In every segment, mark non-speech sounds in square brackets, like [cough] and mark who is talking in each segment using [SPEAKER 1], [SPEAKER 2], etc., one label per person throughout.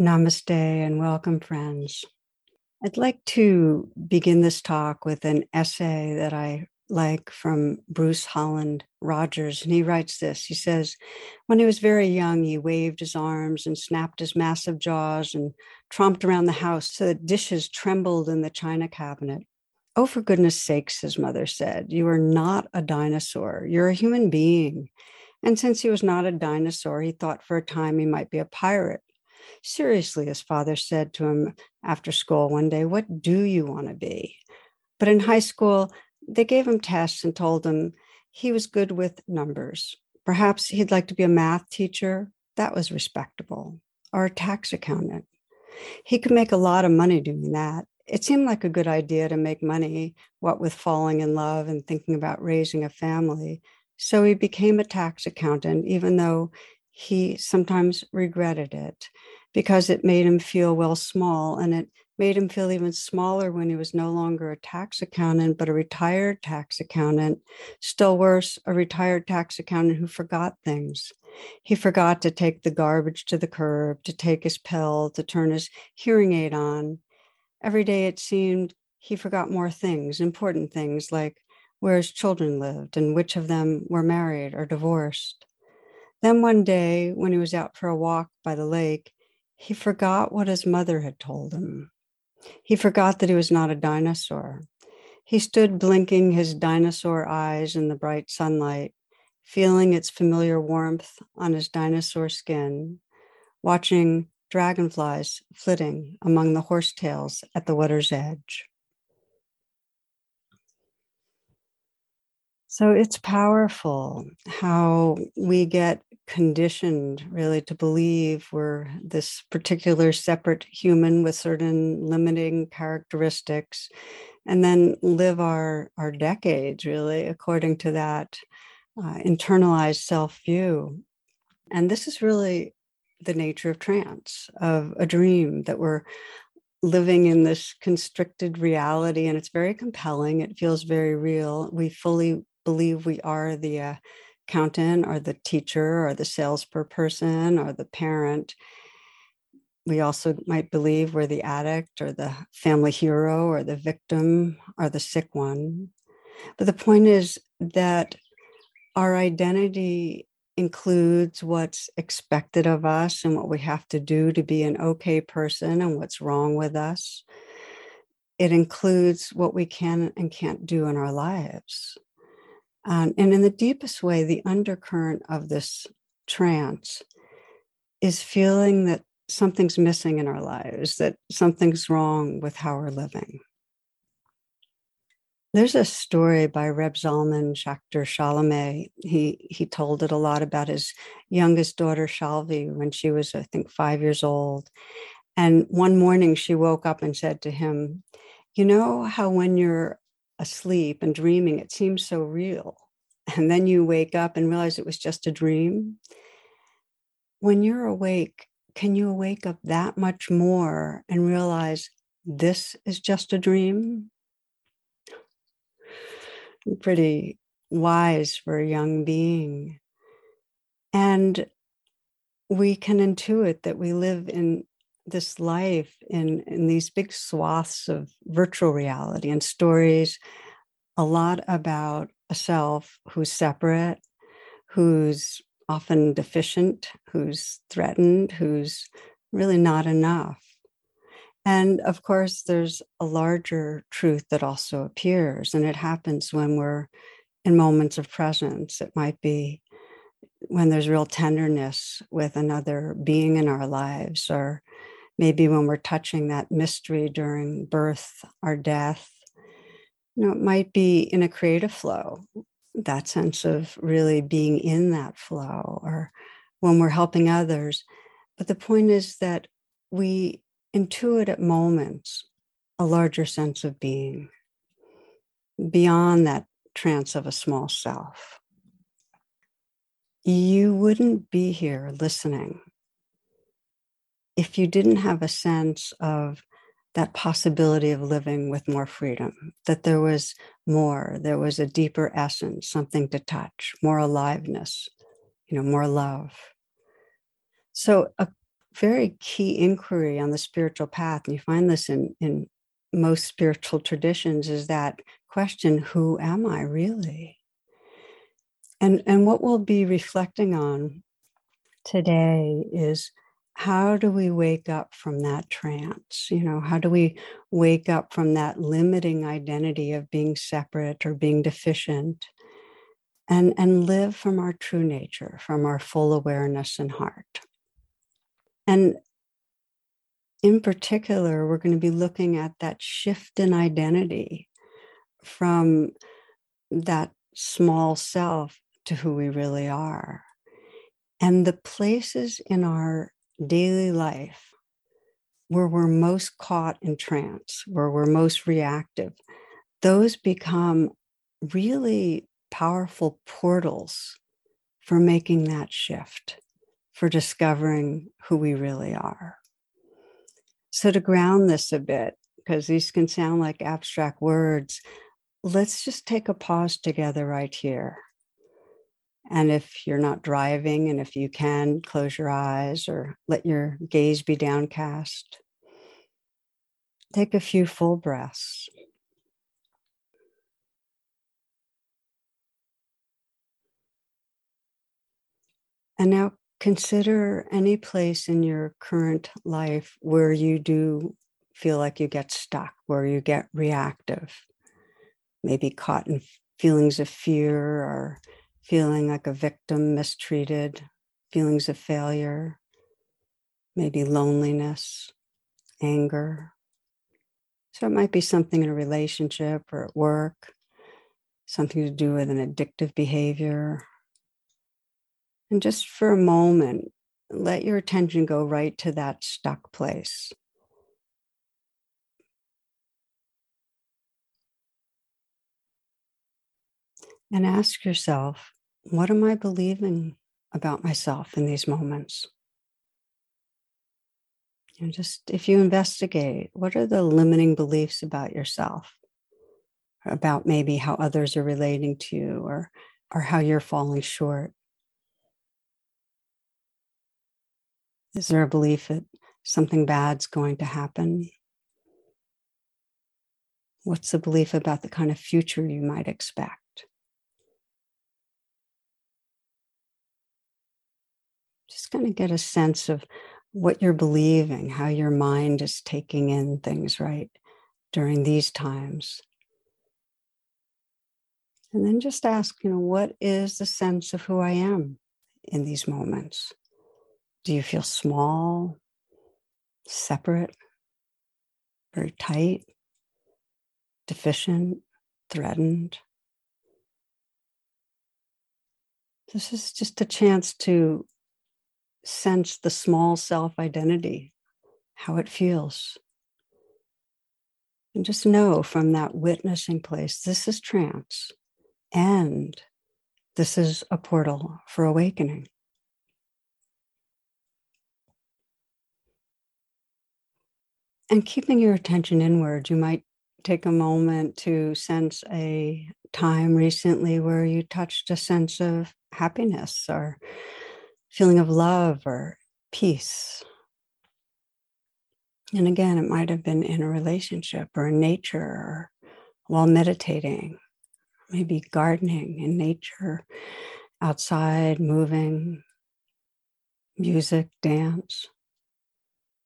[SPEAKER 1] Namaste and welcome, friends. I'd like to begin this talk with an essay that I like from Bruce Holland Rogers. And he writes this He says, When he was very young, he waved his arms and snapped his massive jaws and tromped around the house so that dishes trembled in the china cabinet. Oh, for goodness sakes, his mother said, you are not a dinosaur. You're a human being. And since he was not a dinosaur, he thought for a time he might be a pirate Seriously, his father said to him after school one day, What do you want to be? But in high school, they gave him tests and told him he was good with numbers. Perhaps he'd like to be a math teacher. That was respectable. Or a tax accountant. He could make a lot of money doing that. It seemed like a good idea to make money, what with falling in love and thinking about raising a family. So he became a tax accountant, even though he sometimes regretted it because it made him feel well small and it made him feel even smaller when he was no longer a tax accountant but a retired tax accountant still worse a retired tax accountant who forgot things. He forgot to take the garbage to the curb to take his pill to turn his hearing aid on. Every day it seemed he forgot more things important things like where his children lived and which of them were married or divorced then one day when he was out for a walk by the lake he forgot what his mother had told him. He forgot that he was not a dinosaur. He stood blinking his dinosaur eyes in the bright sunlight, feeling its familiar warmth on his dinosaur skin, watching dragonflies flitting among the horsetails at the water's edge. So it's powerful how we get conditioned really to believe we're this particular separate human with certain limiting characteristics and then live our our decades really according to that uh, internalized self view and this is really the nature of trance of a dream that we're living in this constricted reality and it's very compelling it feels very real. We fully believe we are the uh, accountant or the teacher or the salesperson or the parent. We also might believe we're the addict or the family hero or the victim or the sick one. But the point is that our identity includes what's expected of us and what we have to do to be an okay person and what's wrong with us. It includes what we can and can't do in our lives. Um, and in the deepest way, the undercurrent of this trance is feeling that something's missing in our lives, that something's wrong with how we're living. There's a story by Reb Zalman Schachter Shalomi. He he told it a lot about his youngest daughter Shalvi when she was, I think, five years old. And one morning she woke up and said to him, "You know how when you're asleep and dreaming, it seems so real. And then you wake up and realize it was just a dream. When you're awake, can you wake up that much more and realize this is just a dream? Pretty wise for a young being. And we can intuit that we live in this life in, in these big swaths of virtual reality and stories a lot about a self who's separate, who's often deficient, who's threatened, who's really not enough. And of course, there's a larger truth that also appears, and it happens when we're in moments of presence. It might be when there's real tenderness with another being in our lives, or maybe when we're touching that mystery during birth or death. You know, it might be in a creative flow, that sense of really being in that flow, or when we're helping others. But the point is that we intuit at moments a larger sense of being beyond that trance of a small self. You wouldn't be here listening if you didn't have a sense of that possibility of living with more freedom, that there was more, there was a deeper essence, something to touch, more aliveness, you know, more love. So, a very key inquiry on the spiritual path, and you find this in, in most spiritual traditions, is that question who am I really? And, and what we'll be reflecting on today is how do we wake up from that trance? You know, how do we wake up from that limiting identity of being separate or being deficient and, and live from our true nature, from our full awareness and heart? And in particular, we're going to be looking at that shift in identity from that small self to who we really are. And the places in our daily life where we're most caught in trance, where we're most reactive, those become really powerful portals for making that shift, for discovering who we really are. So, to ground this a bit, because these can sound like abstract words, let's just take a pause together right here and if you're not driving, and if you can, close your eyes or let your gaze be downcast. Take a few full breaths. And now consider any place in your current life where you do feel like you get stuck, where you get reactive, maybe caught in feelings of fear or feeling like a victim, mistreated, feelings of failure, maybe loneliness, anger. So it might be something in a relationship or at work, something to do with an addictive behavior. And just for a moment, let your attention go right to that stuck place. And ask yourself what am I believing about myself in these moments? And just if you investigate, what are the limiting beliefs about yourself? About maybe how others are relating to you or, or how you're falling short? Is there a belief that something bad's going to happen? What's the belief about the kind of future you might expect? Just kind of get a sense of what you're believing, how your mind is taking in things, right, during these times. And then just ask, you know, what is the sense of who I am in these moments? Do you feel small, separate, very tight, deficient, threatened? This is just a chance to sense the small self identity, how it feels. And just know from that witnessing place this is trance and this is a portal for awakening. And keeping your attention inward, you might take a moment to sense a time recently where you touched a sense of happiness or feeling of love or peace. And again, it might have been in a relationship or in nature or while meditating, maybe gardening in nature, outside, moving, music, dance.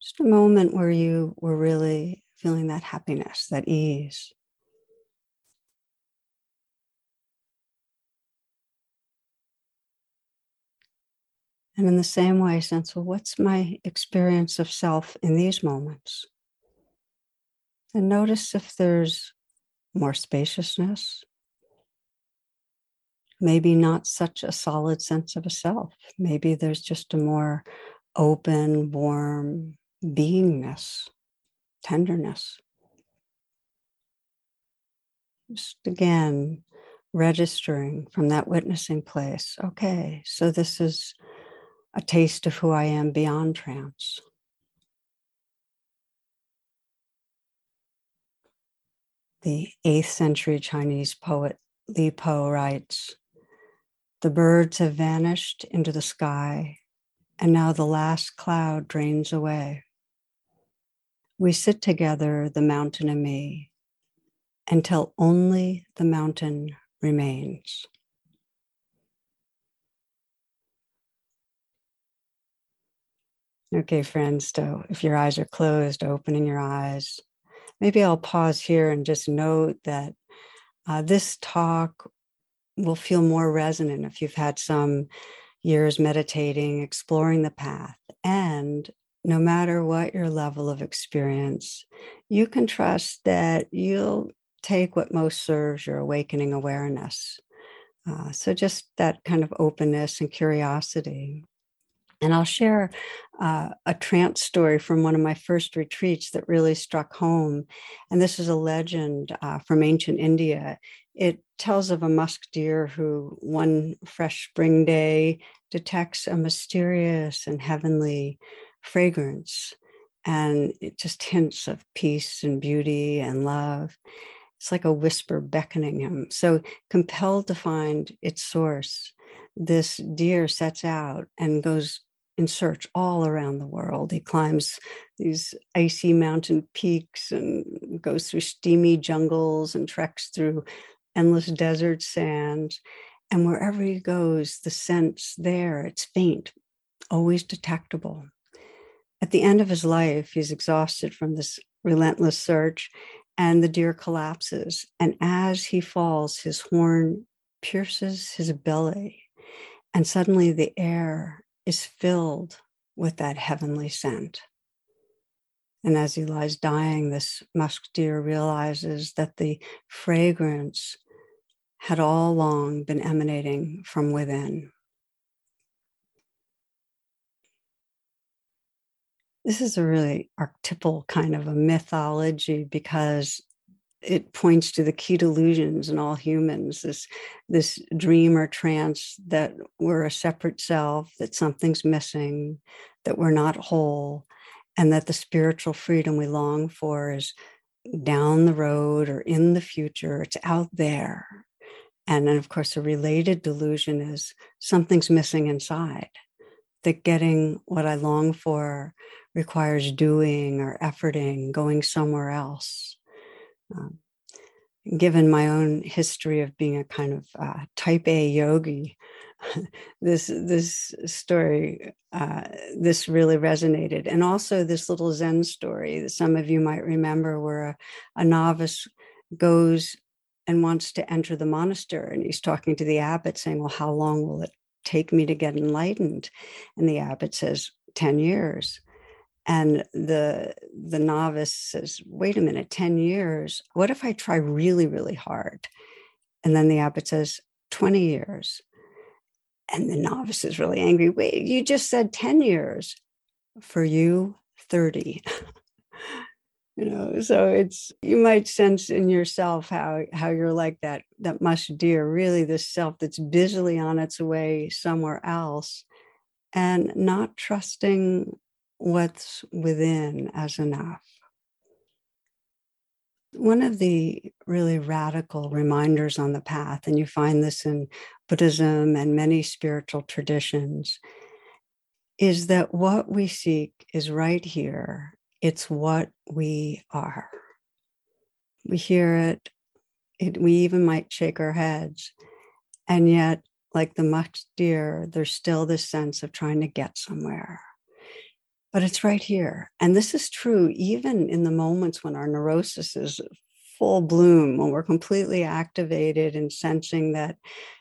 [SPEAKER 1] Just a moment where you were really feeling that happiness, that ease. And in the same way, sense, well, what's my experience of self in these moments? And notice if there's more spaciousness, maybe not such a solid sense of a self. Maybe there's just a more open, warm beingness tenderness. Just again, registering from that witnessing place. Okay, so this is a taste of who I am beyond trance. The 8th century Chinese poet Li Po writes The birds have vanished into the sky, and now the last cloud drains away. We sit together, the mountain and me, until only the mountain remains. Okay, friends, so if your eyes are closed, opening your eyes, maybe I'll pause here and just note that uh, this talk will feel more resonant if you've had some years meditating, exploring the path. And no matter what your level of experience, you can trust that you'll take what most serves your awakening awareness. Uh, so, just that kind of openness and curiosity. And I'll share uh, a trance story from one of my first retreats that really struck home. And this is a legend uh, from ancient India. It tells of a musk deer who, one fresh spring day, detects a mysterious and heavenly fragrance. And it just hints of peace and beauty and love. It's like a whisper beckoning him. So, compelled to find its source, this deer sets out and goes in search all around the world. He climbs these icy mountain peaks and goes through steamy jungles and treks through endless desert sands. And wherever he goes, the scent's there, it's faint, always detectable. At the end of his life, he's exhausted from this relentless search, and the deer collapses. And as he falls, his horn pierces his belly, and suddenly the air is filled with that heavenly scent. And as he lies dying, this musk deer realizes that the fragrance had all along been emanating from within. This is a really archetypal kind of a mythology because it points to the key delusions in all humans this this dream or trance that we're a separate self that something's missing that we're not whole and that the spiritual freedom we long for is down the road or in the future. It's out there. And then of course a related delusion is something's missing inside that getting what i long for requires doing or efforting going somewhere else um, given my own history of being a kind of uh, type A yogi, [laughs] this this story uh, this really resonated, and also this little Zen story that some of you might remember, where a, a novice goes and wants to enter the monastery, and he's talking to the abbot, saying, "Well, how long will it take me to get enlightened?" And the abbot says, 10 years." And the the novice says wait a minute 10 years? What if i try really really hard? And then the abbot says 20 years. And the novice is really angry wait you just said 10 years. For you 30 [laughs] you know so it's you might sense in yourself how how you're like that that musk deer really this self that's busily on its way somewhere else and not trusting what's within as enough. One of the really radical reminders on the path, and you find this in Buddhism and many spiritual traditions, is that what we seek is right here. It's what we are. We hear it, it we even might shake our heads. And yet, like the musk deer, there's still this sense of trying to get somewhere but it's right here. And this is true even in the moments when our neurosis is full bloom, when we're completely activated and sensing that,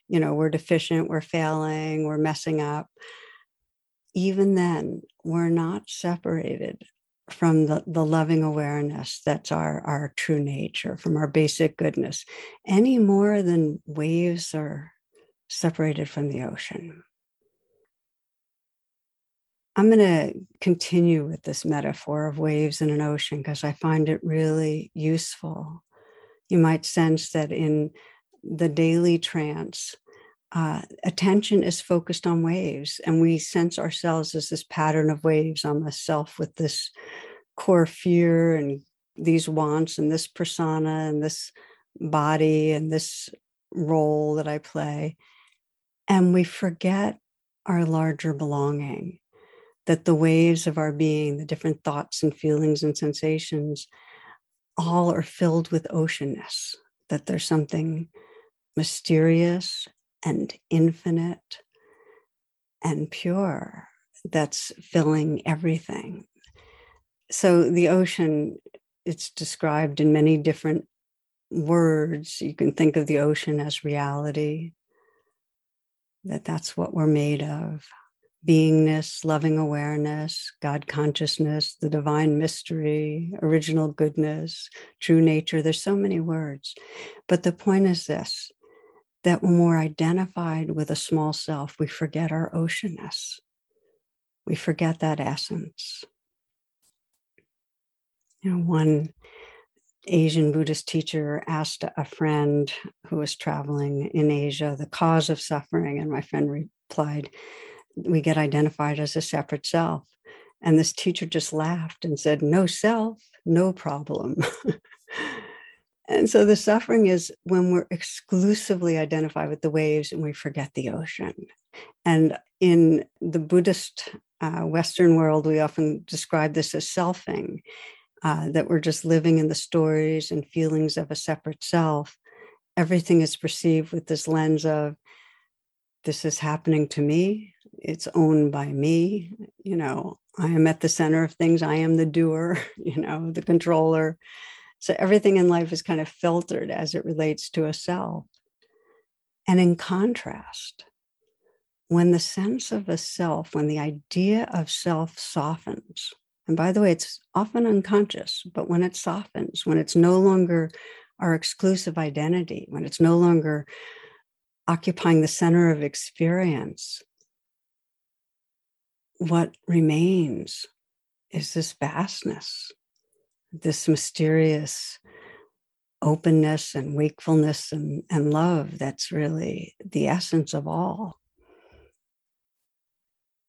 [SPEAKER 1] you know, we're deficient, we're failing, we're messing up. Even then, we're not separated from the, the loving awareness that's our, our true nature, from our basic goodness, any more than waves are separated from the ocean. I'm going to continue with this metaphor of waves in an ocean because I find it really useful. You might sense that in the daily trance, uh, attention is focused on waves, and we sense ourselves as this pattern of waves on the self with this core fear and these wants and this persona and this body and this role that I play. And we forget our larger belonging, that the waves of our being, the different thoughts and feelings and sensations, all are filled with oceanness, that there's something mysterious and infinite and pure that's filling everything. So the ocean, it's described in many different words. You can think of the ocean as reality, that that's what we're made of beingness, loving awareness, God consciousness, the divine mystery, original goodness, true nature. There's so many words. But the point is this that when we're identified with a small self, we forget our oceanness. We forget that essence. You know, one Asian Buddhist teacher asked a friend who was traveling in Asia the cause of suffering, and my friend replied, We get identified as a separate self. And this teacher just laughed and said, No self, no problem. [laughs] and so the suffering is when we're exclusively identified with the waves and we forget the ocean. And in the Buddhist uh, Western world, we often describe this as selfing uh, that we're just living in the stories and feelings of a separate self, everything is perceived with this lens of this is happening to me, it's owned by me, you know, I am at the center of things, I am the doer, [laughs] you know, the controller. So everything in life is kind of filtered as it relates to a self. And in contrast, when the sense of a self, when the idea of self softens, and by the way, it's often unconscious, but when it softens, when it's no longer our exclusive identity, when it's no longer occupying the center of experience, what remains is this vastness, this mysterious openness and wakefulness and, and love that's really the essence of all.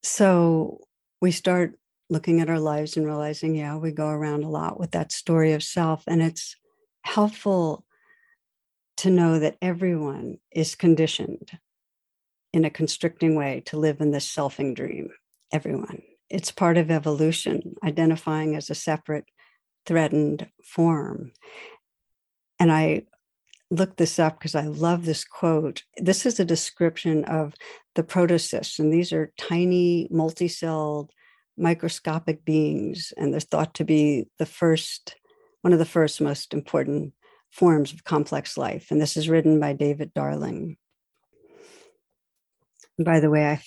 [SPEAKER 1] So we start looking at our lives and realizing, yeah, we go around a lot with that story of self. And it's helpful to know that everyone is conditioned in a constricting way to live in this selfing dream. Everyone. It's part of evolution, identifying as a separate, threatened form. And I looked this up because I love this quote. This is a description of the protocysts, and these are tiny multi-celled microscopic beings, and they're thought to be the first, one of the first most important forms of complex life. And this is written by David Darling. By the way, I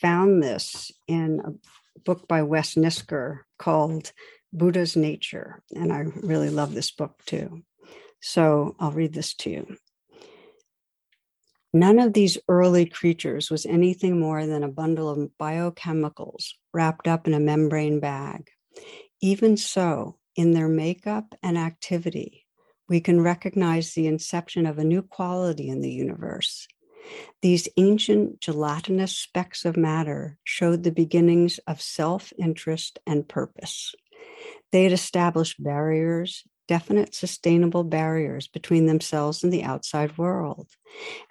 [SPEAKER 1] found this in a book by Wes Nisker called Buddha's Nature. And I really love this book too. So I'll read this to you. None of these early creatures was anything more than a bundle of biochemicals wrapped up in a membrane bag. Even so, in their makeup and activity, we can recognize the inception of a new quality in the universe. These ancient gelatinous specks of matter showed the beginnings of self interest and purpose. They had established barriers, definite sustainable barriers between themselves and the outside world.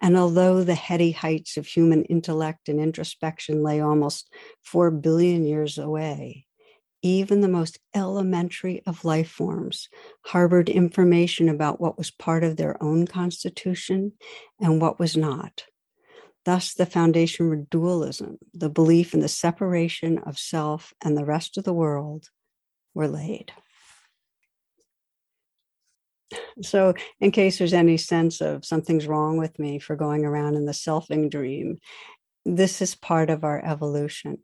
[SPEAKER 1] And although the heady heights of human intellect and introspection lay almost 4 billion years away, even the most elementary of life forms harbored information about what was part of their own constitution and what was not. Thus, the foundation for dualism, the belief in the separation of self and the rest of the world, were laid. So, in case there's any sense of something's wrong with me for going around in the selfing dream, this is part of our evolution.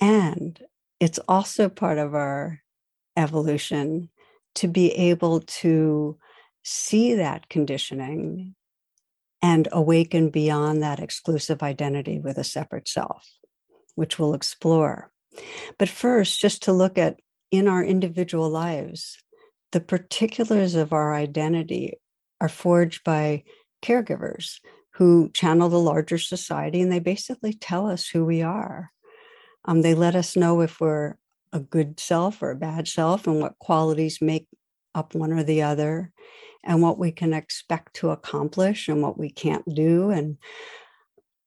[SPEAKER 1] And it's also part of our evolution to be able to see that conditioning and awaken beyond that exclusive identity with a separate self, which we'll explore But first, just to look at in our individual lives, the particulars of our identity are forged by caregivers who channel the larger society and they basically tell us who we are. Um, they let us know if we're a good self or a bad self and what qualities make up one or the other and what we can expect to accomplish and what we can't do and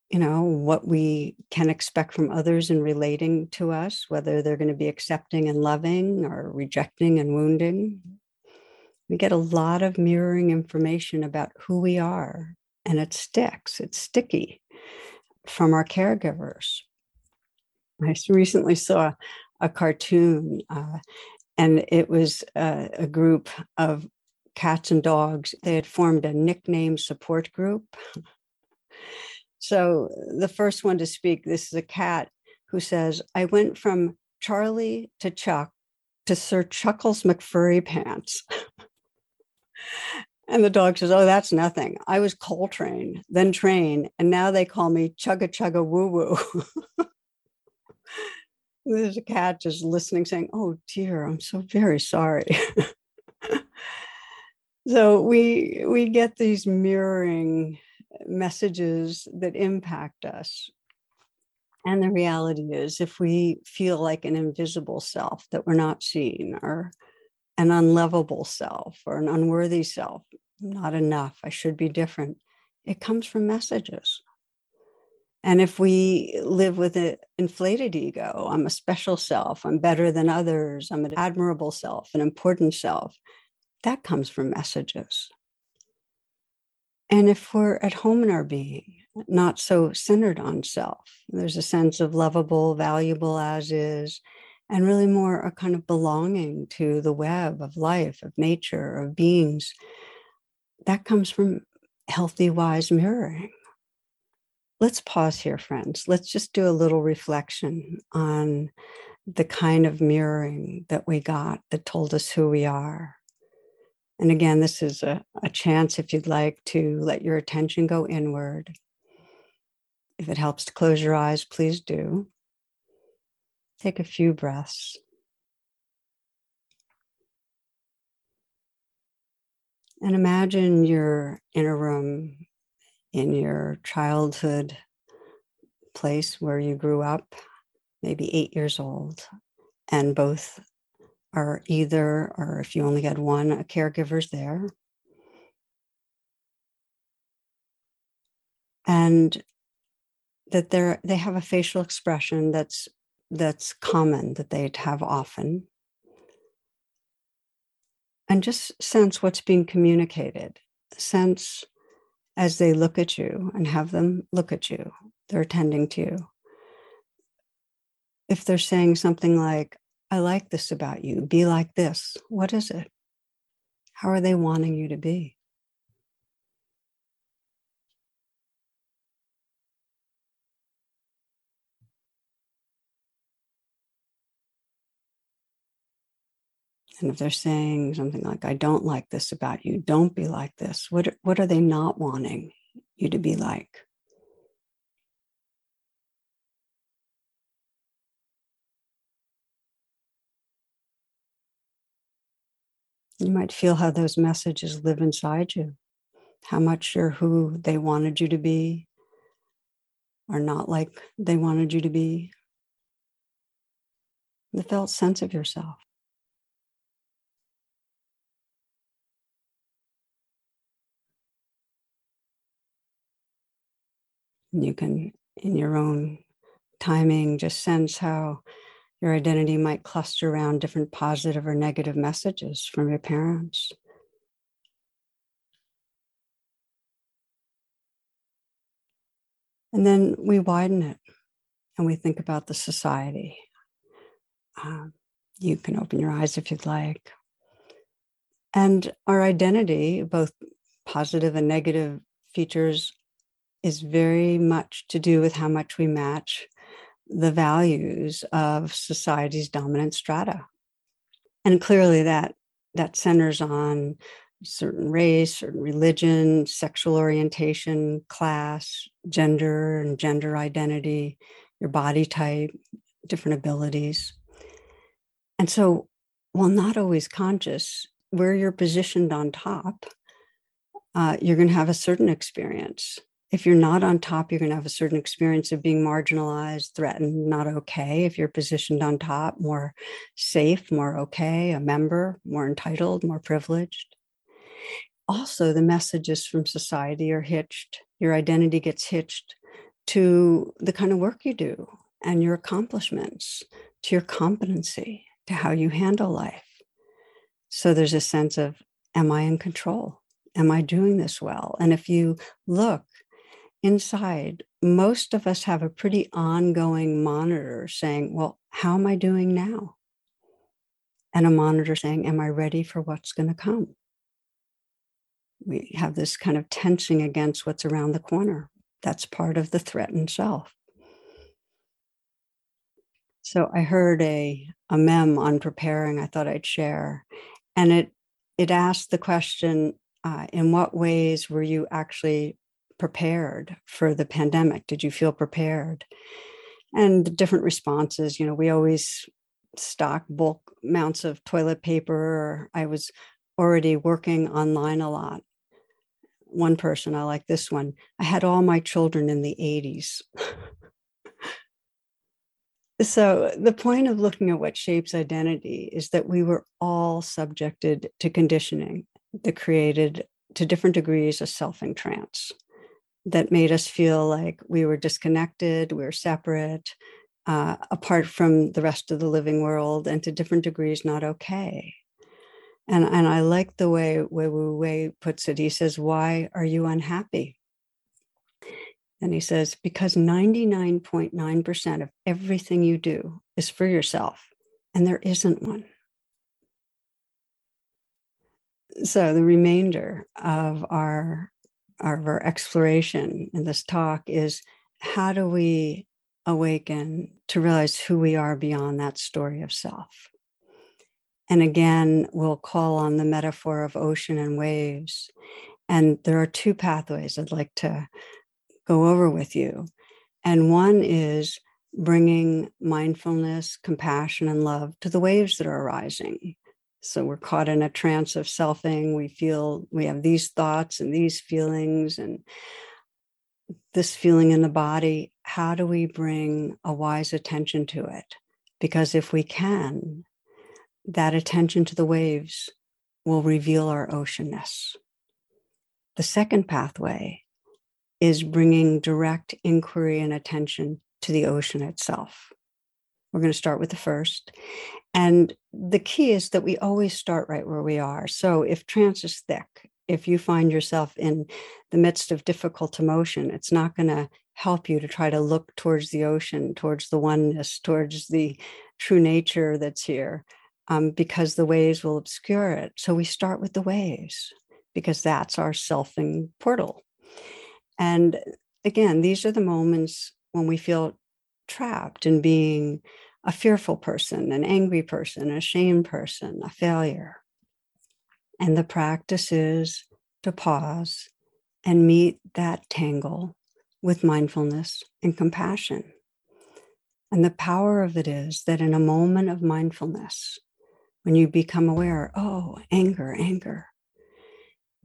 [SPEAKER 1] you know what we can expect from others in relating to us whether they're going to be accepting and loving or rejecting and wounding. We get a lot of mirroring information about who we are and it sticks it's sticky from our caregivers i recently saw a cartoon uh, and it was uh, a group of cats and dogs they had formed a nickname support group So the first one to speak, this is a cat who says, I went from Charlie to Chuck to Sir Chuckles McFurry Pants. [laughs] and the dog says, Oh, that's nothing. I was Coltrane, then Train, and now they call me Chugga Chugga Woo Woo. [laughs] There's a cat just listening, saying, Oh dear, I'm so very sorry. [laughs] so we we get these mirroring messages that impact us. And the reality is, if we feel like an invisible self that we're not seeing, or an unlovable self, or an unworthy self, not enough, I should be different, it comes from messages. And if we live with an inflated ego, I'm a special self, I'm better than others, I'm an admirable self, an important self, that comes from messages. And if we're at home in our being, not so centered on self, there's a sense of lovable, valuable as is, and really more a kind of belonging to the web of life, of nature, of beings. That comes from healthy, wise mirroring. Let's pause here, friends. Let's just do a little reflection on the kind of mirroring that we got that told us who we are and again, this is a, a chance if you'd like to let your attention go inward. If it helps to close your eyes, please do. Take a few breaths. And imagine you're in a room in your childhood place where you grew up, maybe eight years old, and both are either, or if you only had one, a caregiver's there. And that they're they have a facial expression that's that's common that they'd have often. And just sense what's being communicated. Sense as they look at you and have them look at you. They're attending to you. If they're saying something like, I like this about you. Be like this. What is it? How are they wanting you to be? And if they're saying something like, I don't like this about you, don't be like this, what, what are they not wanting you to be like? You might feel how those messages live inside you, how much you're who they wanted you to be, or not like they wanted you to be. The felt sense of yourself. You can, in your own timing, just sense how your identity might cluster around different positive or negative messages from your parents. And then we widen it and we think about the society. Um, you can open your eyes if you'd like. And our identity, both positive and negative features, is very much to do with how much we match the values of society's dominant strata. And clearly that that centers on certain race, certain religion, sexual orientation, class, gender and gender identity, your body type, different abilities. And so, while not always conscious, where you're positioned on top, uh, you're going to have a certain experience. If you're not on top, you're going to have a certain experience of being marginalized, threatened, not okay. If you're positioned on top, more safe, more okay, a member, more entitled, more privileged. Also, the messages from society are hitched. Your identity gets hitched to the kind of work you do and your accomplishments, to your competency, to how you handle life. So there's a sense of, am I in control? Am I doing this well? And if you look inside, most of us have a pretty ongoing monitor saying, well, how am I doing now? And a monitor saying, am I ready for what's going to come? We have this kind of tensing against what's around the corner. That's part of the threatened self. So I heard a, a mem on preparing I thought I'd share. And it it asked the question, uh, in what ways were you actually prepared for the pandemic? Did you feel prepared? And the different responses, you know, we always stock bulk amounts of toilet paper. I was already working online a lot. One person, I like this one. I had all my children in the 80s. [laughs] So, the point of looking at what shapes identity is that we were all subjected to conditioning that created, to different degrees, a selfing trance that made us feel like we were disconnected, we were separate, uh, apart from the rest of the living world, and to different degrees, not okay. And, and I like the way Wei Wu Wei puts it. He says, Why are you unhappy? And he says, because 99.9% of everything you do is for yourself, and there isn't one. So the remainder of our, of our exploration in this talk is how do we awaken to realize who we are beyond that story of self? And again, we'll call on the metaphor of ocean and waves. And there are two pathways I'd like to go over with you. And one is bringing mindfulness, compassion, and love to the waves that are arising. So we're caught in a trance of selfing. We feel we have these thoughts and these feelings and this feeling in the body. How do we bring a wise attention to it? Because if we can, that attention to the waves will reveal our oceanness. The second pathway is bringing direct inquiry and attention to the ocean itself. We're going to start with the first. And the key is that we always start right where we are. So if trance is thick, if you find yourself in the midst of difficult emotion, it's not going to help you to try to look towards the ocean, towards the oneness, towards the true nature that's here, um, because the waves will obscure it. So we start with the waves because that's our selfing portal. And again, these are the moments when we feel trapped in being a fearful person, an angry person, a shame person, a failure. And the practice is to pause and meet that tangle with mindfulness and compassion. And the power of it is that in a moment of mindfulness, when you become aware, oh, anger, anger,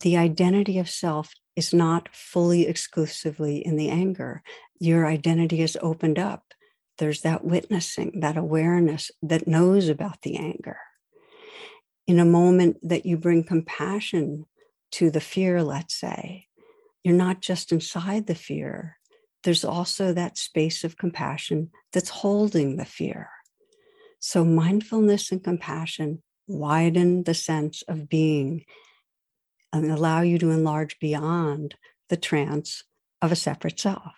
[SPEAKER 1] the identity of self is not fully exclusively in the anger. Your identity is opened up. There's that witnessing, that awareness that knows about the anger. In a moment that you bring compassion to the fear, let's say, you're not just inside the fear, there's also that space of compassion that's holding the fear. So, mindfulness and compassion widen the sense of being and allow you to enlarge beyond the trance of a separate self.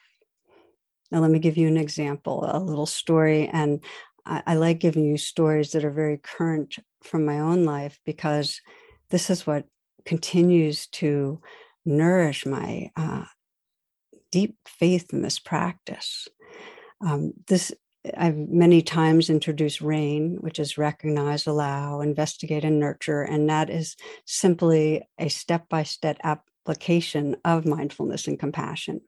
[SPEAKER 1] Now, let me give you an example, a little story. And I, I, like giving you stories that are very current from my own life because this is what continues to nourish my uh, deep faith in this practice. Um, this I've many times introduced RAIN, which is recognize, allow, investigate, and nurture. And that is simply a step by step application of mindfulness and compassion.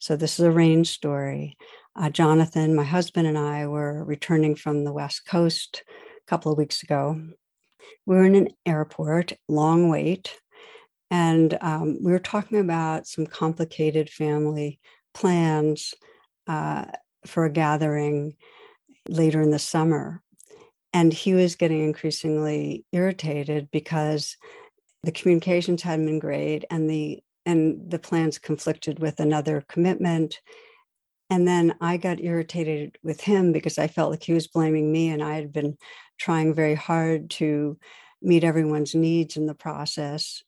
[SPEAKER 1] So, this is a rain story. Uh, Jonathan, my husband, and I were returning from the West Coast a couple of weeks ago. We were in an airport, long wait, and um, we were talking about some complicated family plans uh, for a gathering later in the summer. And he was getting increasingly irritated because the communications hadn't been great and the and the plans conflicted with another commitment. And then i got irritated with him because i felt like he was blaming me and i had been trying very hard to meet everyone's needs in the process.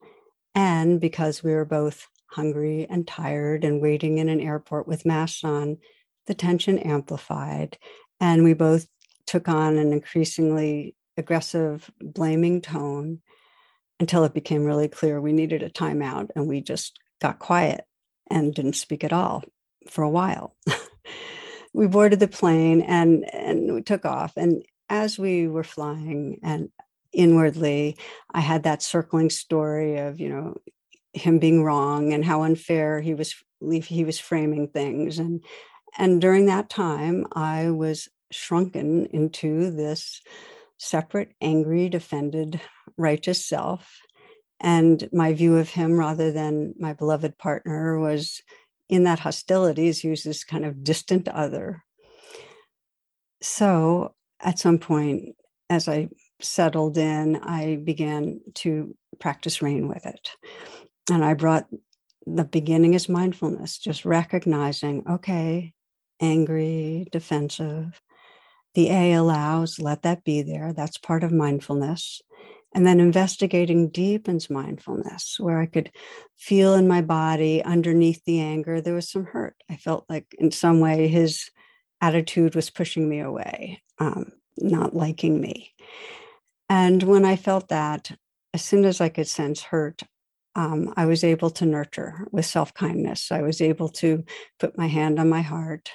[SPEAKER 1] And because we were both hungry and tired and waiting in an airport with masks on the tension amplified and we both took on an increasingly aggressive blaming tone until it became really clear we needed a timeout and we just got quiet and didn't speak at all for a while. [laughs] we boarded the plane and and we took off and as we were flying and inwardly I had that circling story of, you know, him being wrong and how unfair he was he was framing things and and during that time I was shrunken into this separate, angry, defended, righteous self. And my view of him, rather than my beloved partner, was in that hostility, is was this kind of distant other. So at some point, as I settled in, I began to practice rain with it. And I brought the beginning as mindfulness, just recognizing, okay, angry, defensive, the A allows, let that be there. That's part of mindfulness. And then investigating deepens mindfulness, where I could feel in my body underneath the anger, there was some hurt. I felt like in some way his attitude was pushing me away, um, not liking me. And when I felt that, as soon as I could sense hurt, um, I was able to nurture with self kindness. I was able to put my hand on my heart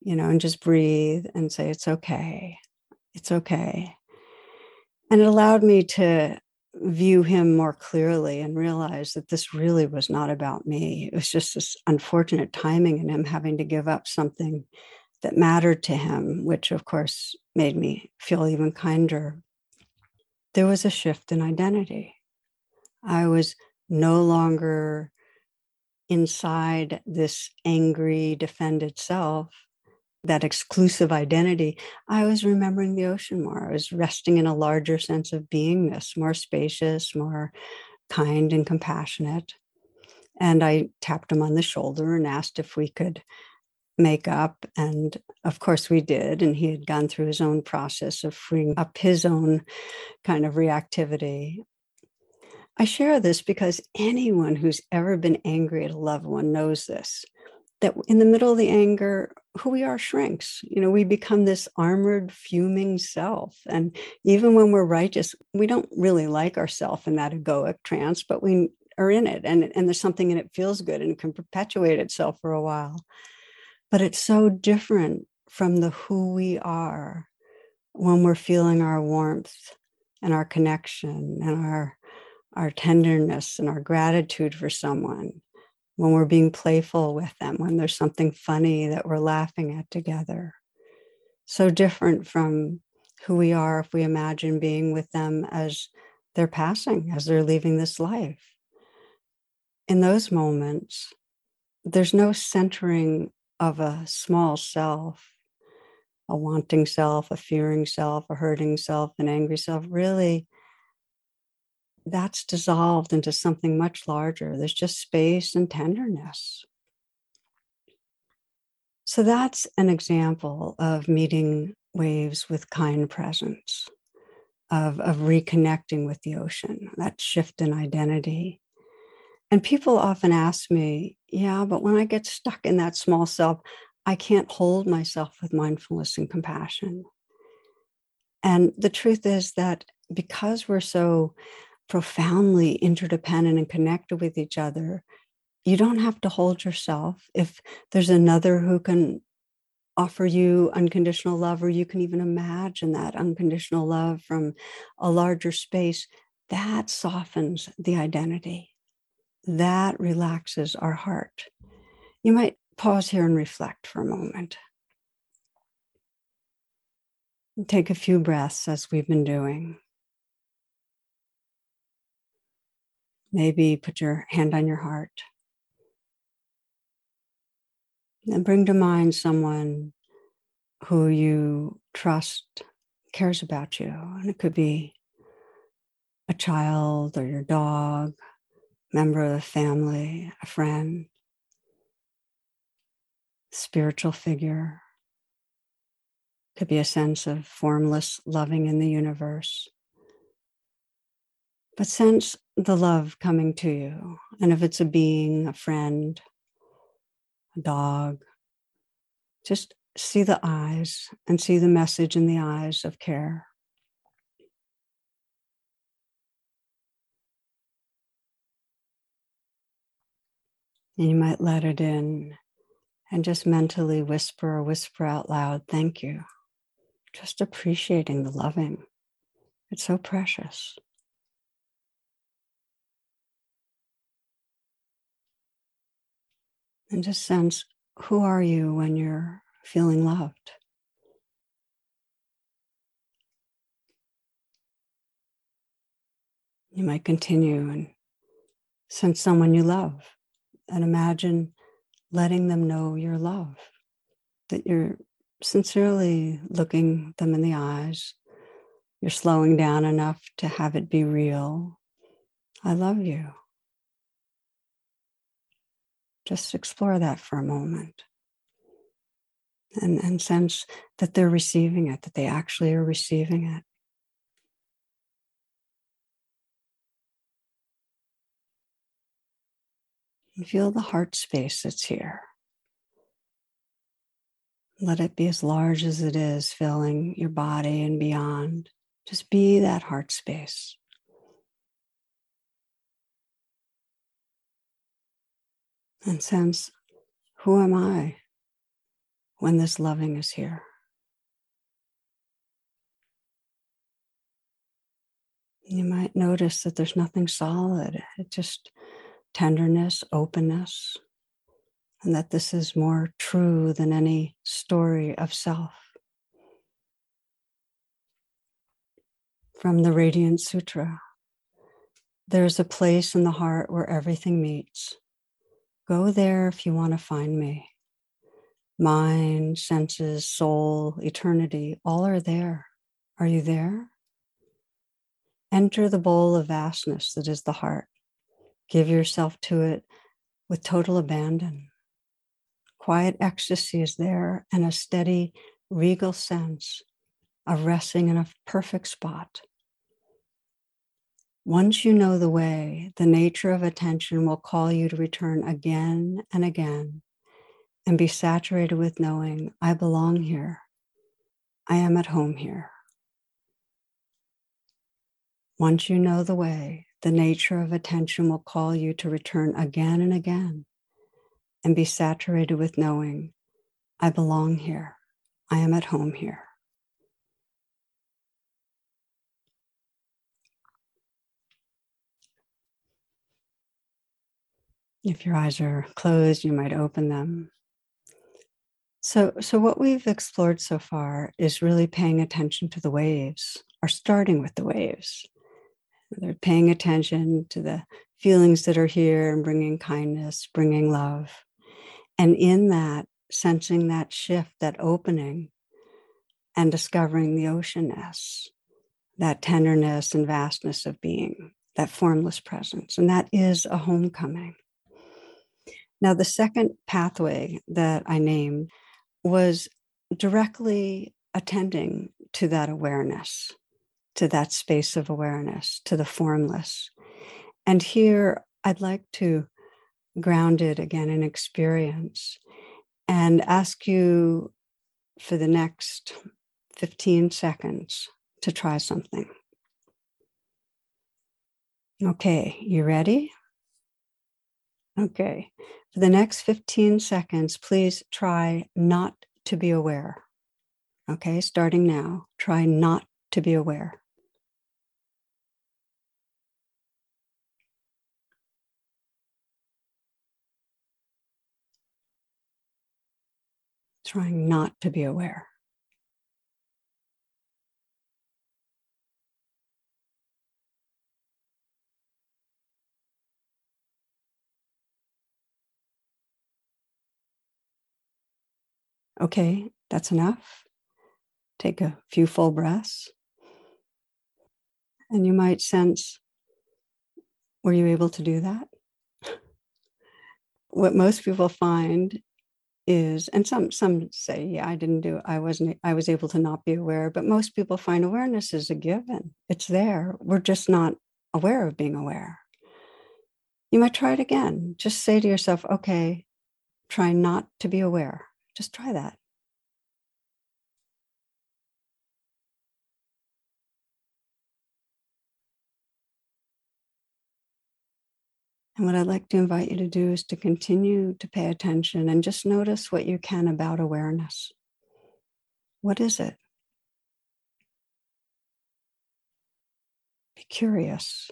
[SPEAKER 1] you know, and just breathe and say, it's okay. It's okay. And it allowed me to view him more clearly and realize that this really was not about me. It was just this unfortunate timing in him having to give up something that mattered to him, which of course made me feel even kinder. There was a shift in identity. I was no longer inside this angry, defended self that exclusive identity, I was remembering the ocean more. I was resting in a larger sense of beingness, more spacious, more kind and compassionate. And I tapped him on the shoulder and asked if we could make up. And of course, we did. And he had gone through his own process of freeing up his own kind of reactivity. I share this because anyone who's ever been angry at a loved one knows this that in the middle of the anger, who we are shrinks. You know, we become this armored, fuming self. And even when we're righteous, we don't really like ourselves in that egoic trance, but we are in it. And, and there's something and it feels good and can perpetuate itself for a while. But it's so different from the who we are when we're feeling our warmth and our connection and our our tenderness and our gratitude for someone when we're being playful with them, when there's something funny that we're laughing at together. So different from who we are if we imagine being with them as they're passing, as they're leaving this life. In those moments, there's no centering of a small self, a wanting self, a fearing self, a hurting self, an angry self. Really, that's dissolved into something much larger. There's just space and tenderness. So that's an example of meeting waves with kind presence, of, of reconnecting with the ocean, that shift in identity. And people often ask me, yeah, but when I get stuck in that small self, I can't hold myself with mindfulness and compassion. And the truth is that because we're so profoundly interdependent and connected with each other, you don't have to hold yourself. If there's another who can offer you unconditional love, or you can even imagine that unconditional love from a larger space, that softens the identity. That relaxes our heart. You might pause here and reflect for a moment. Take a few breaths as we've been doing. Maybe put your hand on your heart. And bring to mind someone who you trust cares about you. And it could be a child or your dog, member of the family, a friend, spiritual figure. Could be a sense of formless loving in the universe. But sense the love coming to you. And if it's a being, a friend, a dog, just see the eyes and see the message in the eyes of care. And you might let it in and just mentally whisper or whisper out loud, thank you. Just appreciating the loving. It's so precious. And just sense who are you when you're feeling loved? You might continue and sense someone you love and imagine letting them know your love, that you're sincerely looking them in the eyes. You're slowing down enough to have it be real. I love you. Just explore that for a moment and, and sense that they're receiving it, that they actually are receiving it. And feel the heart space that's here. Let it be as large as it is, filling your body and beyond. Just be that heart space. And sense who am I when this loving is here? You might notice that there's nothing solid. it's just tenderness, openness, and that this is more true than any story of self. From the Radiance Sutra there's a place in the heart where everything meets. Go there if you want to find me. Mind, senses, soul, eternity, all are there. Are you there? Enter the bowl of vastness that is the heart. Give yourself to it with total abandon. Quiet ecstasy is there and a steady, regal sense of resting in a perfect spot. Once you know the way, the nature of attention will call you to return again and again and be saturated with knowing I belong here. I am at home here. Once you know the way, the nature of attention will call you to return again and again and be saturated with knowing I belong here. I am at home here. If your eyes are closed, you might open them. So, so what we've explored so far is really paying attention to the waves, or starting with the waves. They're paying attention to the feelings that are here and bringing kindness, bringing love. And in that, sensing that shift, that opening, and discovering the oceanness, that tenderness and vastness of being, that formless presence. And that is a homecoming. Now, the second pathway that I named was directly attending to that awareness to that space of awareness, to the formless. And here I'd like to ground it again in experience and ask you for the next 15 seconds to try something. Okay, you ready? Okay, for the next 15 seconds, please try not to be aware. Okay, starting now, try not to be aware. trying not to be aware. Okay, that's enough. Take a few full breaths. And you might sense were you able to do that? what most people find is and some some say yeah i didn't do i wasn't i was able to not be aware but most people find awareness is a given it's there we're just not aware of being aware you might try it again just say to yourself okay try not to be aware just try that And what I'd like to invite you to do is to continue to pay attention and just notice what you can about awareness. What is it? Be curious.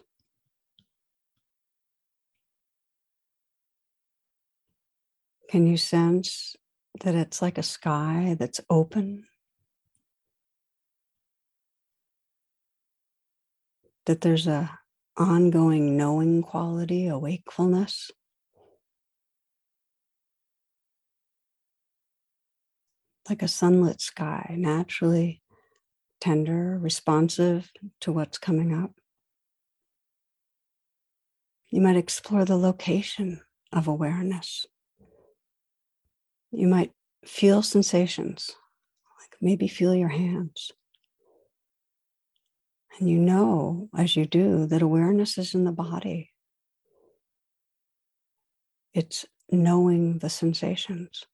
[SPEAKER 1] Can you sense that it's like a sky that's open? That there's a ongoing knowing quality, a wakefulness. Like a sunlit sky, naturally tender, responsive to what's coming up. You might explore the location of awareness. You might feel sensations, like maybe feel your hands. And you know, as you do, that awareness is in the body. It's knowing the sensations,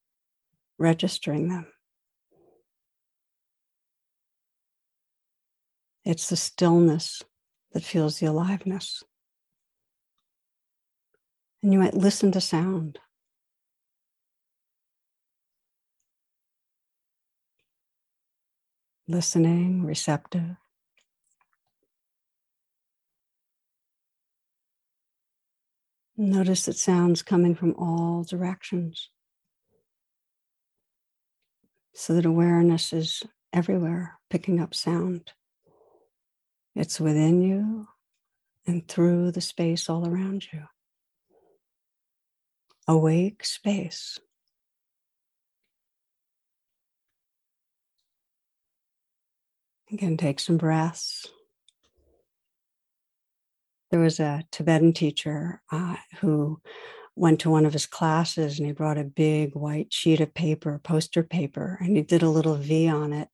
[SPEAKER 1] registering them. It's the stillness that feels the aliveness. And you might listen to sound. Listening, receptive. Notice that sounds coming from all directions. So that awareness is everywhere, picking up sound. It's within you and through the space all around you. Awake space. Again, take some breaths there was a Tibetan teacher uh, who went to one of his classes and he brought a big white sheet of paper, poster paper, and he did a little V on it.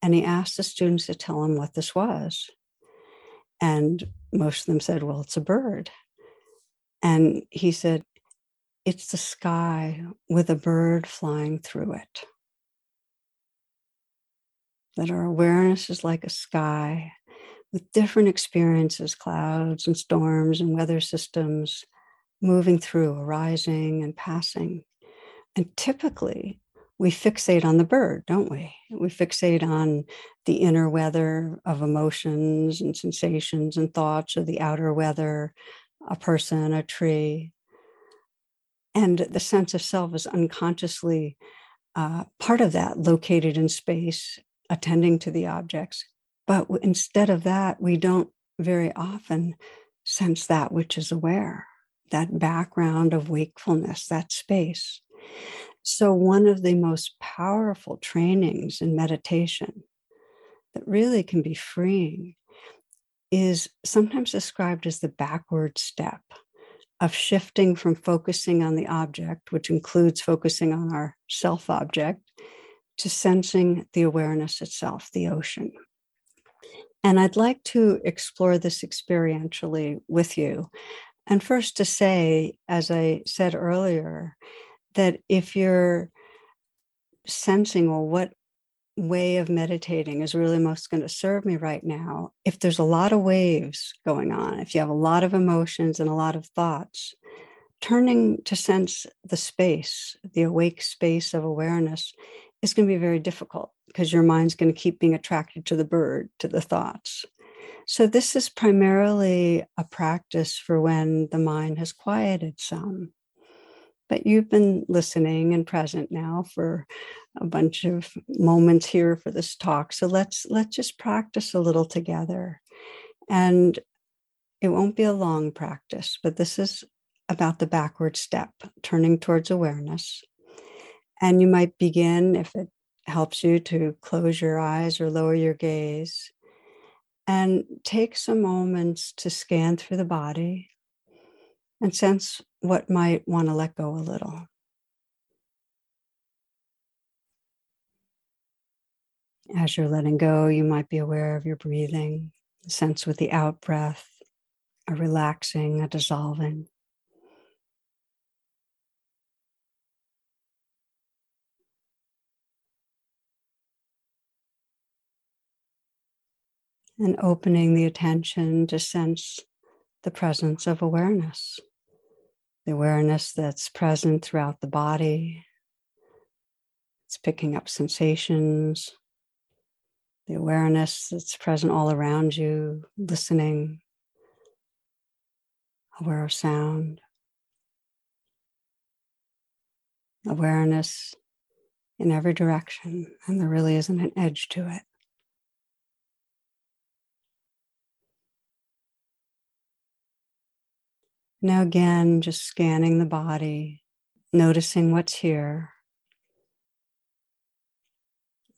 [SPEAKER 1] And he asked the students to tell him what this was. And most of them said, Well, it's a bird. And he said, It's the sky with a bird flying through it. That our awareness is like a sky with different experiences, clouds and storms and weather systems moving through, arising and passing. And typically, we fixate on the bird, don't we? We fixate on the inner weather of emotions and sensations and thoughts, or the outer weather, a person, a tree. And the sense of self is unconsciously uh, part of that, located in space, attending to the objects. But instead of that, we don't very often sense that which is aware, that background of wakefulness, that space. So, one of the most powerful trainings in meditation that really can be freeing is sometimes described as the backward step of shifting from focusing on the object, which includes focusing on our self object, to sensing the awareness itself, the ocean. And I'd like to explore this experientially with you. And first, to say, as I said earlier, that if you're sensing, well, what way of meditating is really most going to serve me right now, if there's a lot of waves going on, if you have a lot of emotions and a lot of thoughts, turning to sense the space, the awake space of awareness, is going to be very difficult because your mind's going to keep being attracted to the bird, to the thoughts. So, this is primarily a practice for when the mind has quieted some. But you've been listening and present now for a bunch of moments here for this talk. So let's let's just practice a little together. And it won't be a long practice, but this is about the backward step, turning towards awareness. And you might begin, if it helps you, to close your eyes or lower your gaze and take some moments to scan through the body and sense what might want to let go a little. As you're letting go, you might be aware of your breathing, sense with the out breath, a relaxing, a dissolving. And opening the attention to sense the presence of awareness, the awareness that's present throughout the body. It's picking up sensations, the awareness that's present all around you, listening, aware of sound, awareness in every direction, and there really isn't an edge to it. Now, again, just scanning the body, noticing what's here.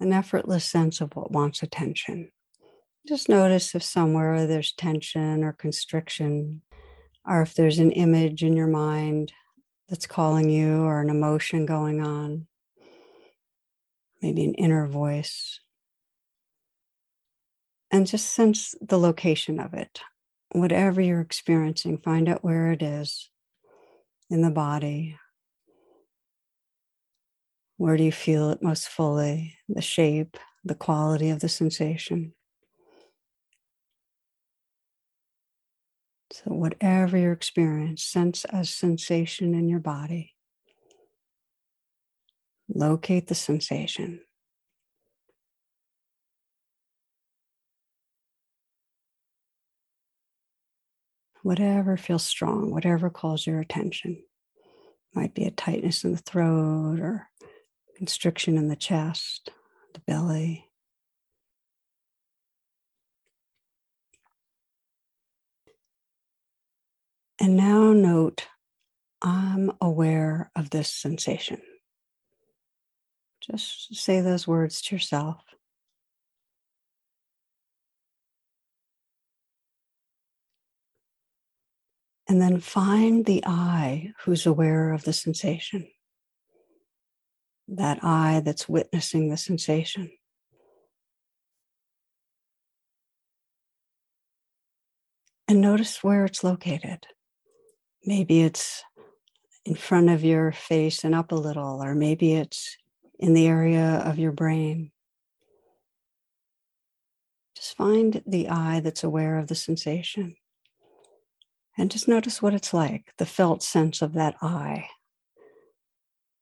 [SPEAKER 1] An effortless sense of what wants attention. Just notice if somewhere there's tension or constriction, or if there's an image in your mind that's calling you, or an emotion going on, maybe an inner voice. And just sense the location of it whatever you're experiencing, find out where it is in the body. Where do you feel it most fully? The shape, the quality of the sensation. So, whatever your experience, sense a sensation in your body. Locate the sensation. Whatever feels strong, whatever calls your attention. Might be a tightness in the throat or constriction in the chest, the belly. And now note, I'm aware of this sensation. Just say those words to yourself. And then find the I who's aware of the sensation, that I that's witnessing the sensation. And notice where it's located. Maybe it's in front of your face and up a little, or maybe it's in the area of your brain. Just find the I that's aware of the sensation. And just notice what it's like, the felt sense of that I.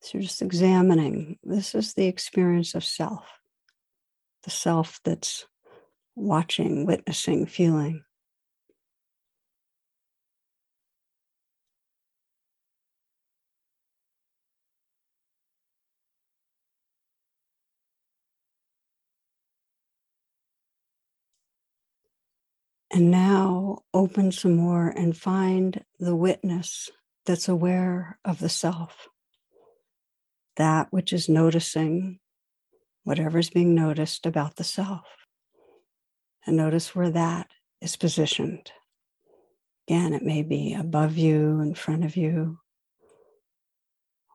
[SPEAKER 1] So you're just examining. This is the experience of self, the self that's watching, witnessing, feeling. And now open some more and find the witness that's aware of the self, that which is noticing whatever's being noticed about the self. And notice where that is positioned. Again, it may be above you, in front of you,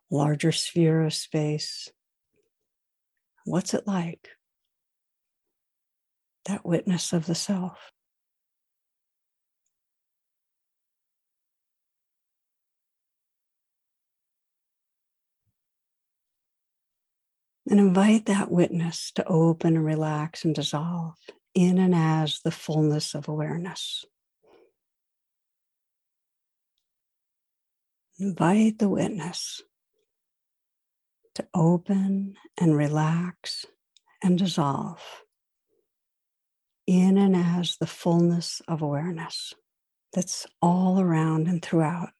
[SPEAKER 1] larger sphere of space. What's it like? That witness of the self. And invite that witness to open and relax and dissolve in and as the fullness of awareness. Invite the witness to open and relax and dissolve in and as the fullness of awareness that's all around and throughout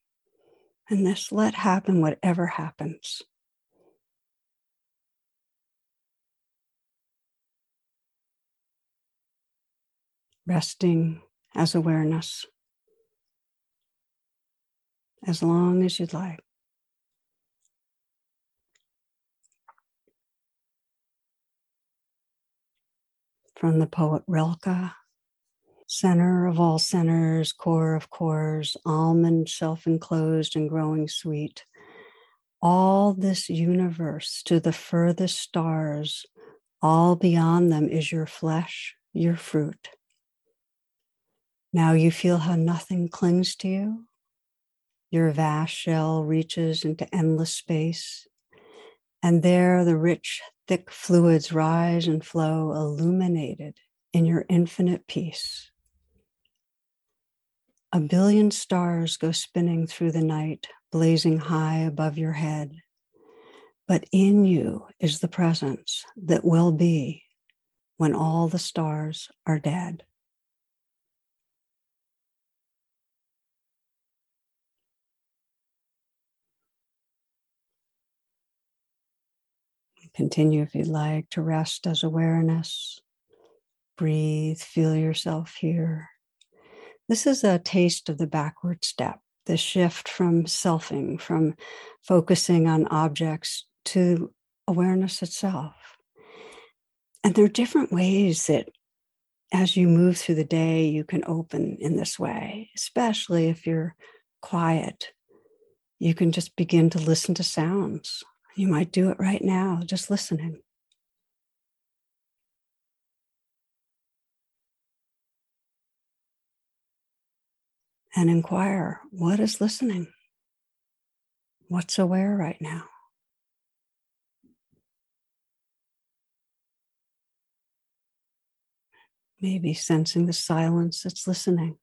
[SPEAKER 1] And this let happen whatever happens. Resting as awareness as long as you'd like. From the poet Rilke, center of all centers, core of cores, almond self enclosed and growing sweet. All this universe to the furthest stars, all beyond them is your flesh, your fruit. Now you feel how nothing clings to you. Your vast shell reaches into endless space. And there the rich, thick fluids rise and flow, illuminated in your infinite peace. A billion stars go spinning through the night, blazing high above your head. But in you is the presence that will be when all the stars are dead. Continue if you'd like to rest as awareness. Breathe, feel yourself here. This is a taste of the backward step, the shift from selfing, from focusing on objects to awareness itself. And there are different ways that as you move through the day, you can open in this way, especially if you're quiet. You can just begin to listen to sounds. You might do it right now, just listening. and inquire what is listening? What's aware right now? Maybe sensing the silence that's listening.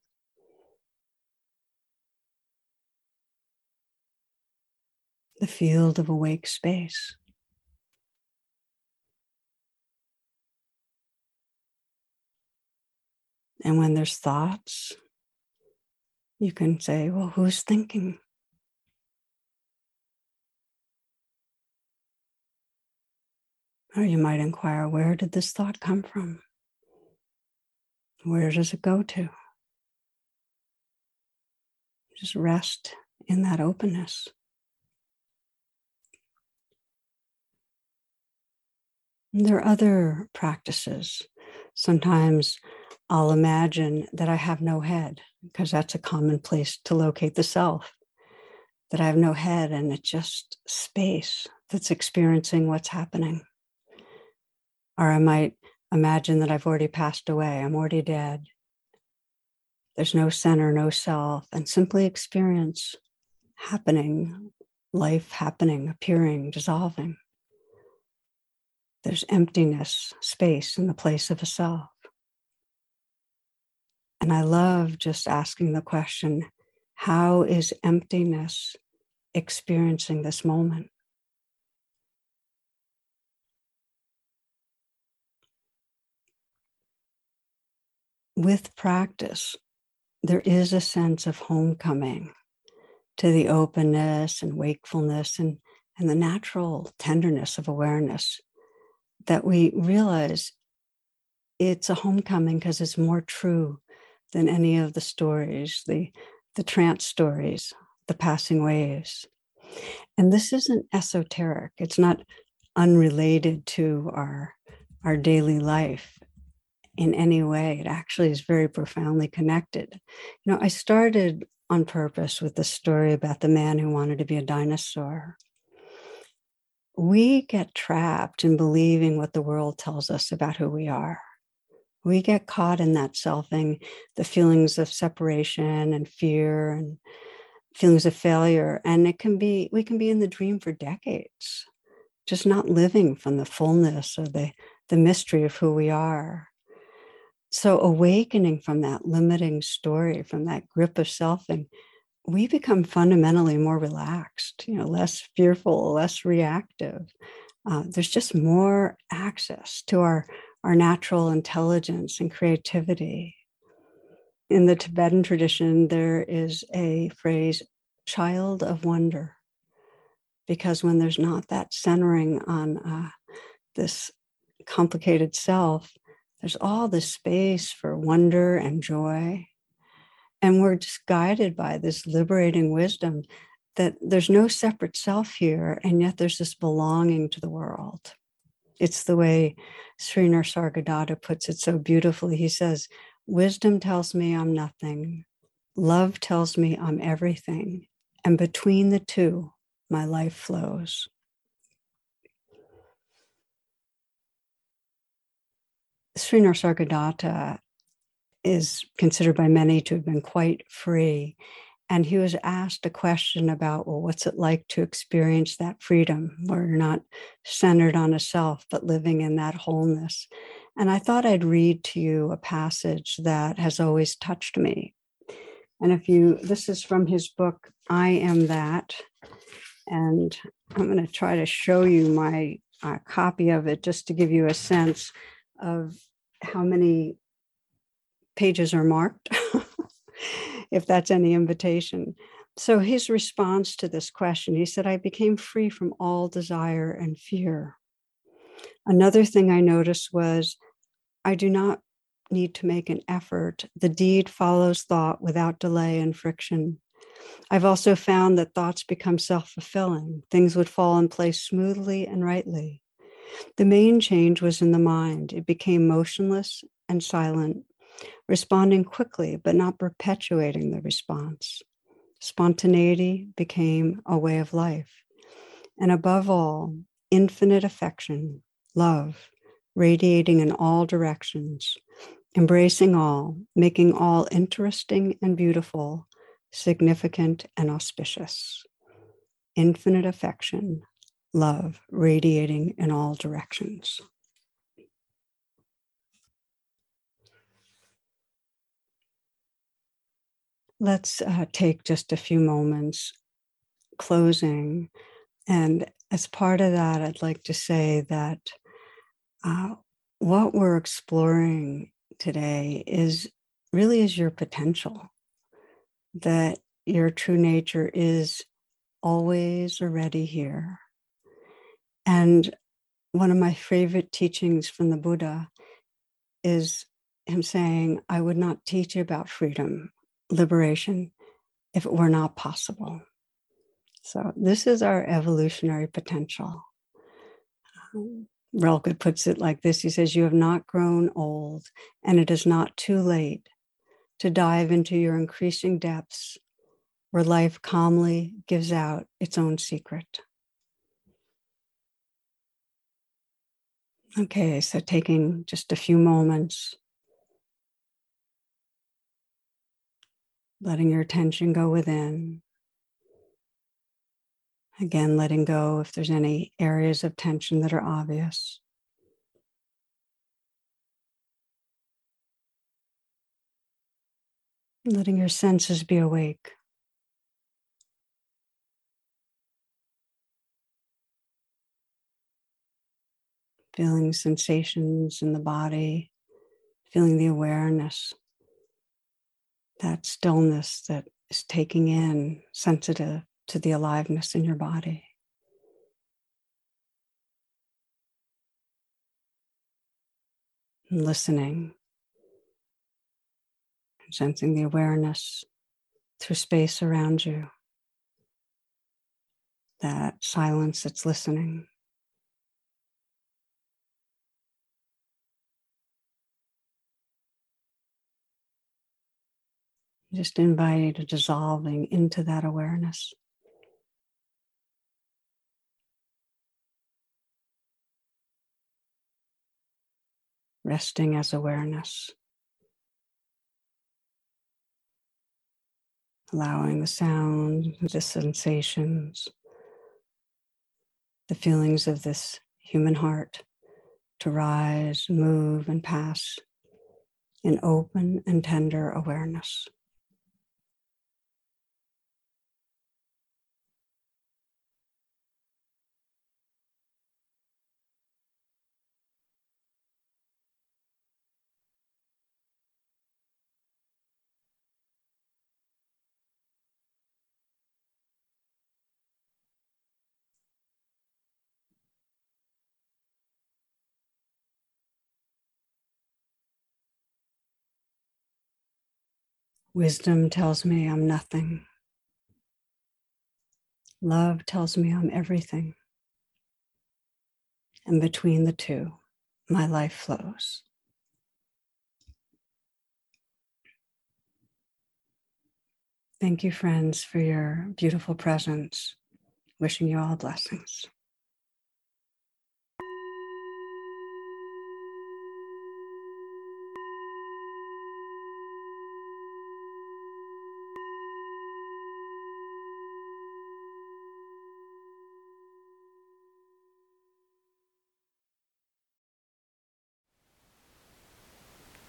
[SPEAKER 1] The field of awake space. And when there's thoughts, you can say, well, who's thinking? Or you might inquire, where did this thought come from? Where does it go to? Just rest in that openness. There are other practices. Sometimes I'll imagine that I have no head because that's a common place to locate the self, that I have no head and it's just space that's experiencing what's happening. Or I might imagine that I've already passed away, I'm already dead. There's no center, no self, and simply experience happening, life happening, appearing, dissolving. There's emptiness, space in the place of a self. And I love just asking the question how is emptiness experiencing this moment? With practice, there is a sense of homecoming to the openness and wakefulness and, and the natural tenderness of awareness that we realize it's a homecoming because it's more true than any of the stories, the, the trance stories, the passing waves. And this isn't esoteric, it's not unrelated to our, our daily life in any way. It actually is very profoundly connected. You know, I started on purpose with the story about the man who wanted to be a dinosaur. We get trapped in believing what the world tells us about who we are we get caught in that selfing, the feelings of separation and fear and feelings of failure. And it can be, we can be in the dream for decades, just not living from the fullness or the, the mystery of who we are. So, awakening from that limiting story, from that grip of selfing, we become fundamentally more relaxed, you know, less fearful, less reactive. Uh, there's just more access to our our natural intelligence and creativity. In the Tibetan tradition, there is a phrase, child of wonder. Because when there's not that centering on uh, this complicated self, there's all this space for wonder and joy. And we're just guided by this liberating wisdom that there's no separate self here, and yet there's this belonging to the world. It's the way Sri Nisargadatta puts it so beautifully. He says, Wisdom tells me I'm nothing, love tells me I'm everything, and between the two, my life flows. Sri Nisargadatta is considered by many to have been quite free. And he was asked a question about, well, what's it like to experience that freedom where you're not centered on a self, but living in that wholeness? And I thought I'd read to you a passage that has always touched me. And if you, this is from his book, I Am That. And I'm going to try to show you my uh, copy of it just to give you a sense of how many pages are marked, [laughs] if that's any invitation. So his response to this question, he said, I became free from all desire and fear. Another thing I noticed was I do not need to make an effort. The deed follows thought without delay and friction. I've also found that thoughts become self fulfilling. Things would fall in place smoothly and rightly. The main change was in the mind. It became motionless and silent, responding quickly, but not perpetuating the response. Spontaneity became a way of life. And above all, infinite affection, love, radiating in all directions, embracing all, making all interesting and beautiful, significant and auspicious. Infinite affection, love radiating in all directions. Let's uh, take just a few moments closing. And as part of that, I'd like to say that uh, what we're exploring today is really is your potential, that your true nature is always already here. And one of my favorite teachings from the Buddha is him saying, I would not teach about freedom, liberation, if it were not possible. So, this is our evolutionary potential. Um, Rilke puts it like this He says, You have not grown old, and it is not too late to dive into your increasing depths where life calmly gives out its own secret. Okay, so taking just a few moments, letting your attention go within. Again, letting go if there's any areas of tension that are obvious. Letting your senses be awake. feeling sensations in the body, feeling the awareness, that stillness that is taking in, sensitive to the aliveness in your body. Listening, and sensing the awareness through space around you, that silence that's listening. Just invite a dissolving into that awareness. Resting as awareness. Allowing the sound, the sensations, the feelings of this human heart to rise, move, and pass in open and tender awareness. Wisdom tells me I'm nothing. Love tells me I'm everything. And between the two, my life flows. Thank you, friends, for your beautiful presence. Wishing you all blessings.